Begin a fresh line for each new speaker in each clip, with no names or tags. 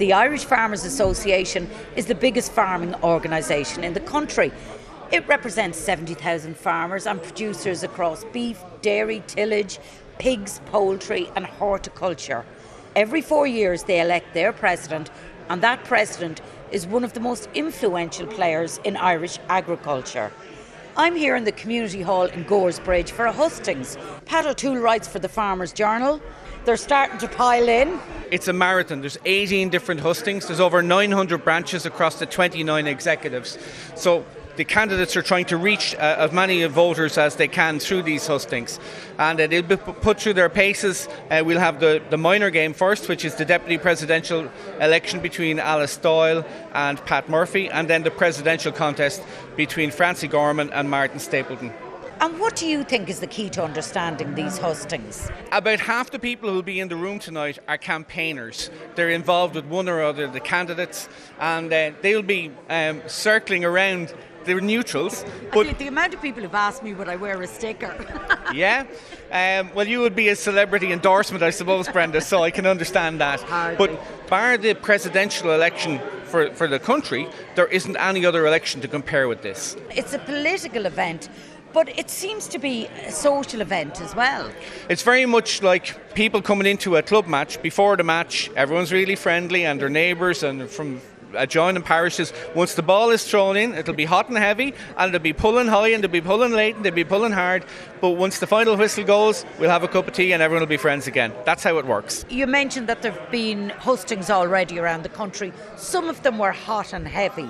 The Irish Farmers Association is the biggest farming organisation in the country. It represents 70,000 farmers and producers across beef, dairy, tillage, pigs, poultry, and horticulture. Every four years, they elect their president, and that president is one of the most influential players in Irish agriculture. I'm here in the community hall in Goresbridge for a hustings. Pat O'Toole writes for the Farmers Journal. They're starting to pile in.
It's a marathon. There's 18 different hustings. There's over 900 branches across the 29 executives. So the candidates are trying to reach uh, as many voters as they can through these hustings. And uh, they'll be put through their paces. Uh, we'll have the, the minor game first, which is the deputy presidential election between Alice Doyle and Pat Murphy, and then the presidential contest between Francie Gorman and Martin Stapleton.
And what do you think is the key to understanding these hustings?
About half the people who will be in the room tonight are campaigners. They're involved with one or other of the candidates, and uh, they'll be um, circling around they're neutrals.
But the, the, amount of people who've asked me would I wear a sticker.
yeah. Um, well, you would be a celebrity endorsement, I suppose, Brendan. So I can understand that.
Hardly.
But bar the presidential election for, for the country, there isn't any other election to compare with this.
It's a political event. But it seems to be a social event as well.
It's very much like people coming into a club match. Before the match, everyone's really friendly and their neighbours and from adjoining parishes. Once the ball is thrown in, it'll be hot and heavy, and they'll be pulling high, and they'll be pulling late, and they'll be pulling hard. But once the final whistle goes, we'll have a cup of tea, and everyone will be friends again. That's how it works.
You mentioned that there've been hustings already around the country. Some of them were hot and heavy.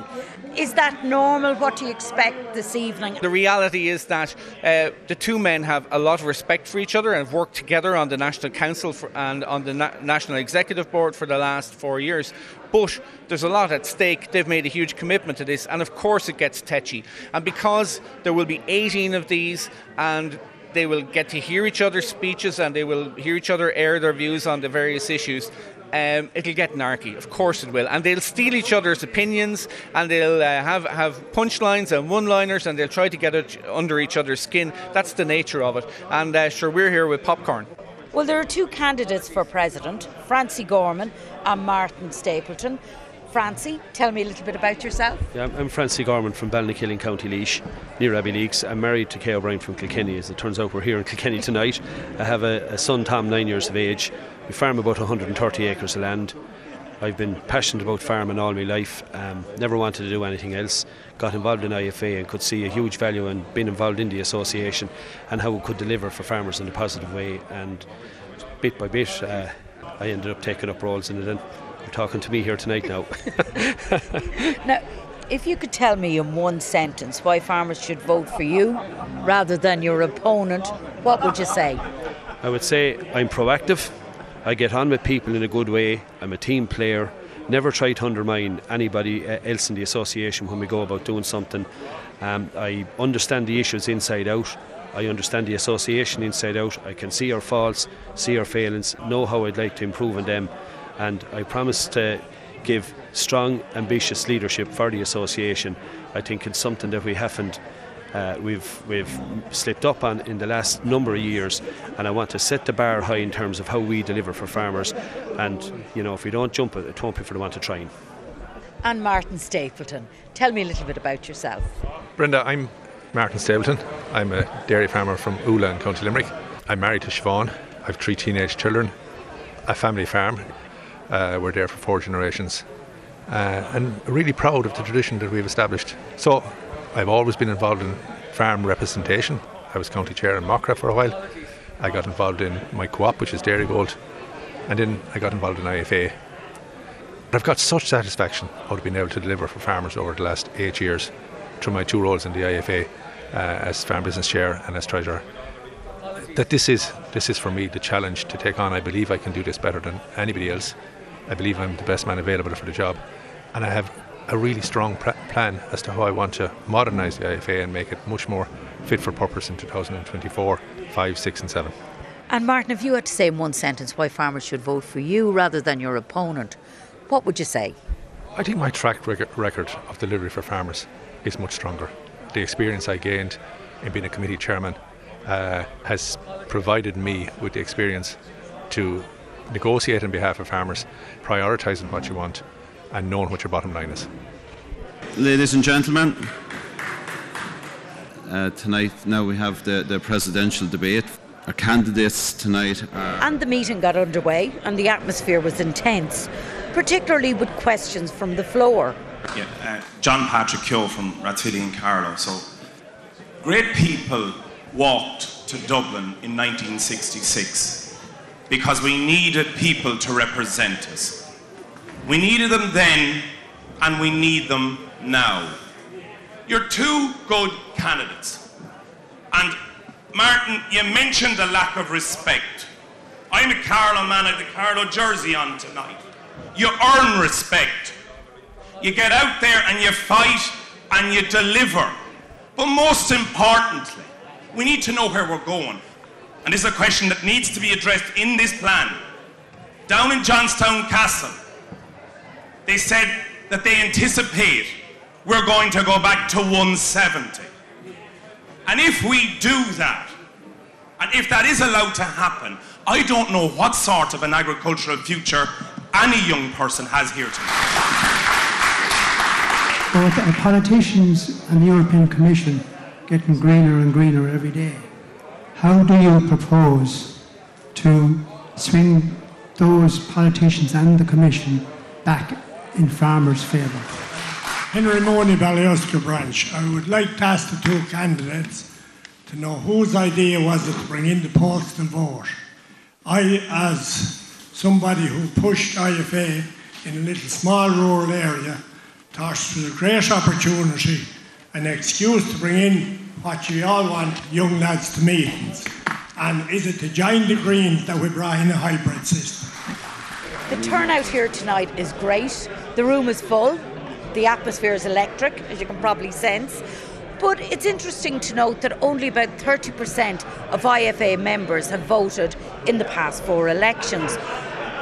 Is that normal? What do you expect this evening?
The reality is that uh, the two men have a lot of respect for each other and have worked together on the National Council for, and on the Na- National Executive Board for the last four years. But there's a lot at stake. They've made a huge commitment to this, and of course it gets tetchy. And because there will be 18 of these, and they will get to hear each other's speeches and they will hear each other air their views on the various issues. Um, it'll get narky, of course it will, and they'll steal each other's opinions, and they'll uh, have have punchlines and one-liners, and they'll try to get it under each other's skin. That's the nature of it. And uh, sure, we're here with popcorn.
Well, there are two candidates for president, Francie Gorman and Martin Stapleton. Francie, tell me a little bit about yourself.
Yeah, I'm Francie Gorman from Ballinakilling, County Laois, near Abbeyleix. I'm married to Kay O'Brien from Kilkenny. As it turns out, we're here in Kilkenny tonight. I have a, a son, Tom, nine years of age. We farm about 130 acres of land. I've been passionate about farming all my life, um, never wanted to do anything else. Got involved in IFA and could see a huge value in being involved in the association and how it could deliver for farmers in a positive way. And bit by bit, uh, I ended up taking up roles in it. And you're talking to me here tonight now.
now, if you could tell me in one sentence why farmers should vote for you rather than your opponent, what would you say?
I would say I'm proactive. I get on with people in a good way. I'm a team player. Never try to undermine anybody else in the association when we go about doing something. Um, I understand the issues inside out. I understand the association inside out. I can see our faults, see our failings, know how I'd like to improve on them, and I promise to give strong, ambitious leadership for the association. I think it's something that we haven't uh, we've we've slipped up on in the last number of years, and I want to set the bar high in terms of how we deliver for farmers. And you know, if we don't jump it, it won't be for the want to try.
And Martin Stapleton, tell me a little bit about yourself.
Brendan, I'm Martin Stapleton. I'm a dairy farmer from Oola in County Limerick. I'm married to Siobhan. I've three teenage children, a family farm. Uh, we're there for four generations. Uh, and really proud of the tradition that we've established. So I've always been involved in farm representation. I was county chair in Macra for a while. I got involved in my co-op, which is Dairygold, and then I got involved in IFA. But I've got such satisfaction out of being able to deliver for farmers over the last eight years through my two roles in the IFA uh, as farm business chair and as treasurer. That this is this is for me the challenge to take on. I believe I can do this better than anybody else. I believe I'm the best man available for the job, and I have a really strong pr- plan as to how I want to modernise the IFA and make it much more fit for purpose in 2024, 5, 6, and 7.
And Martin, if you had to say in one sentence why farmers should vote for you rather than your opponent, what would you say?
I think my track record of delivery for farmers is much stronger. The experience I gained in being a committee chairman uh, has provided me with the experience to negotiate on behalf of farmers, prioritising what you want, and knowing what your bottom line is.
Ladies and gentlemen, uh, tonight now we have the, the presidential debate. Our candidates tonight are.
And the meeting got underway, and the atmosphere was intense, particularly with questions from the floor.
Yeah, uh, John Patrick Keogh from Rathvilly and Carlow. So, great people walked to Dublin in 1966 because we needed people to represent us. We needed them then, and we need them now. You're two good candidates. And Martin, you mentioned the lack of respect. I'm a Carlow man, I the Carlow jersey on tonight. You earn respect. You get out there and you fight and you deliver. But most importantly, we need to know where we're going. And this is a question that needs to be addressed in this plan. Down in Johnstown Castle, they said that they anticipate we're going to go back to 170. And if we do that, and if that is allowed to happen, I don't know what sort of an agricultural future any young person has here tonight.
Both politicians and the European Commission getting greener and greener every day. How do you propose to swing those politicians and the Commission back in farmers' favour?
Henry Money, Ballyosca branch. I would like to ask the two candidates to know whose idea was it to bring in the postal vote. I, as somebody who pushed IFA in a little small rural area, thought it was a great opportunity, an excuse to bring in what you all want young lads to meetings. And is it to join the Greens that we brought in a hybrid system?
The turnout here tonight is great. The room is full. The atmosphere is electric, as you can probably sense. But it's interesting to note that only about 30% of IFA members have voted in the past four elections.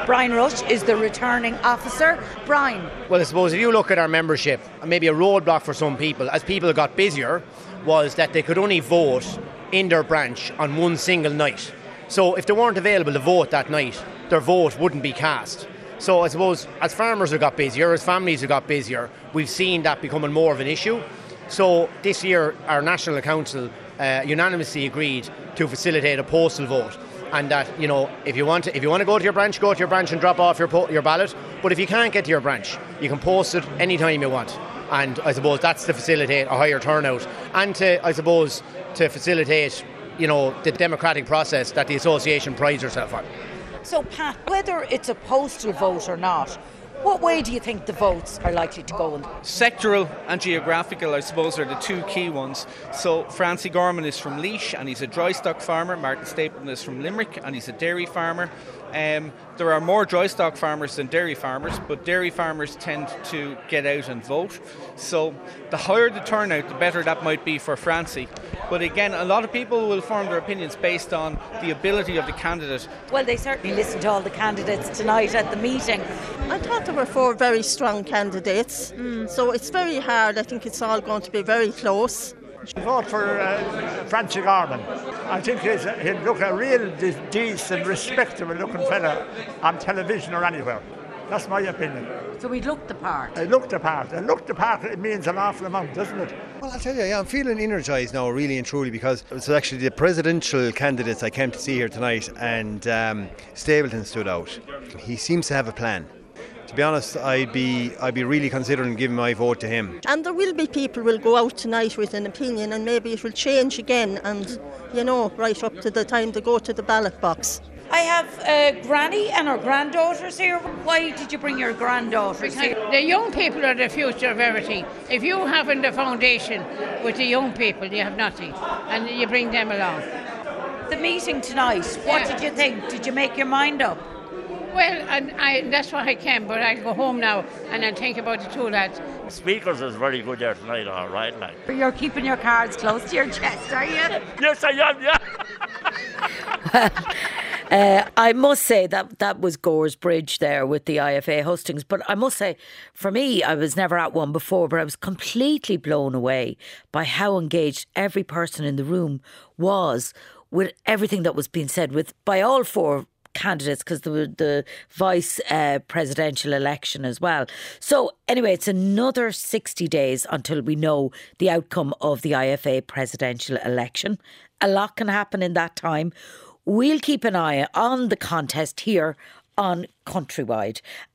Brian Rush is the returning officer. Brian.
Well, I suppose if you look at our membership, maybe a roadblock for some people, as people got busier, was that they could only vote in their branch on one single night. So if they weren't available to vote that night, their vote wouldn't be cast. So I suppose as farmers have got busier, as families have got busier, we've seen that becoming more of an issue. So this year, our National Council uh, unanimously agreed to facilitate a postal vote, and that you know if you want to, if you want to go to your branch, go to your branch and drop off your po- your ballot. But if you can't get to your branch, you can post it anytime you want. And I suppose that's to facilitate a higher turnout, and to I suppose to facilitate you know the democratic process that the association prides herself on.
So, Pat, whether it's a postal vote or not, what way do you think the votes are likely to go?
Sectoral and geographical, I suppose, are the two key ones. So, Francie Gorman is from Laois and he's a dry stock farmer. Martin Stapleton is from Limerick and he's a dairy farmer. Um, there are more dry stock farmers than dairy farmers, but dairy farmers tend to get out and vote. So, the higher the turnout, the better that might be for Francie. But again, a lot of people will form their opinions based on the ability of the candidate.
Well, they certainly listened to all the candidates tonight at the meeting.
I thought there were four very strong candidates, mm. so it's very hard. I think it's all going to be very close.
Vote for uh, Francie Gorman. I think he's, he'd look a real decent, respectable looking fella on television or anywhere. That's my opinion.
So he looked the part.
He looked the part. He looked the part. It means an awful amount, doesn't it?
Well, I'll tell you, yeah, I'm feeling energised now, really and truly, because it's actually the presidential candidates I came to see here tonight, and um, Stapleton stood out. He seems to have a plan to be honest, I'd be I'd be really considering giving my vote to him.
And there will be people will go out tonight with an opinion, and maybe it will change again, and you know, right up to the time to go to the ballot box.
I have a granny and her granddaughters here. Why did you bring your granddaughters
because
here?
The young people are the future of everything. If you haven't the foundation with the young people, you have nothing, and you bring them along.
The meeting tonight. What
Yeah.
did you think? Did you make your mind up?
Well, and I, that's why I came, but I'll go home now and I'll think about the two lads.
Speakers is very good there tonight, all right, like.
You're keeping your cards close to your chest, are you?
Yes, I am, yeah.
Uh, I must say that that was Goresbridge there with the IFA hustings. But I must say, for me, I was never at one before, but I was completely blown away by how engaged every person in the room was with everything that was being said with by all four candidates because the the vice uh, presidential election as well. So anyway, it's another sixty days until we know the outcome of the IFA presidential election. A lot can happen in that time. We'll keep an eye on the contest here on Countrywide.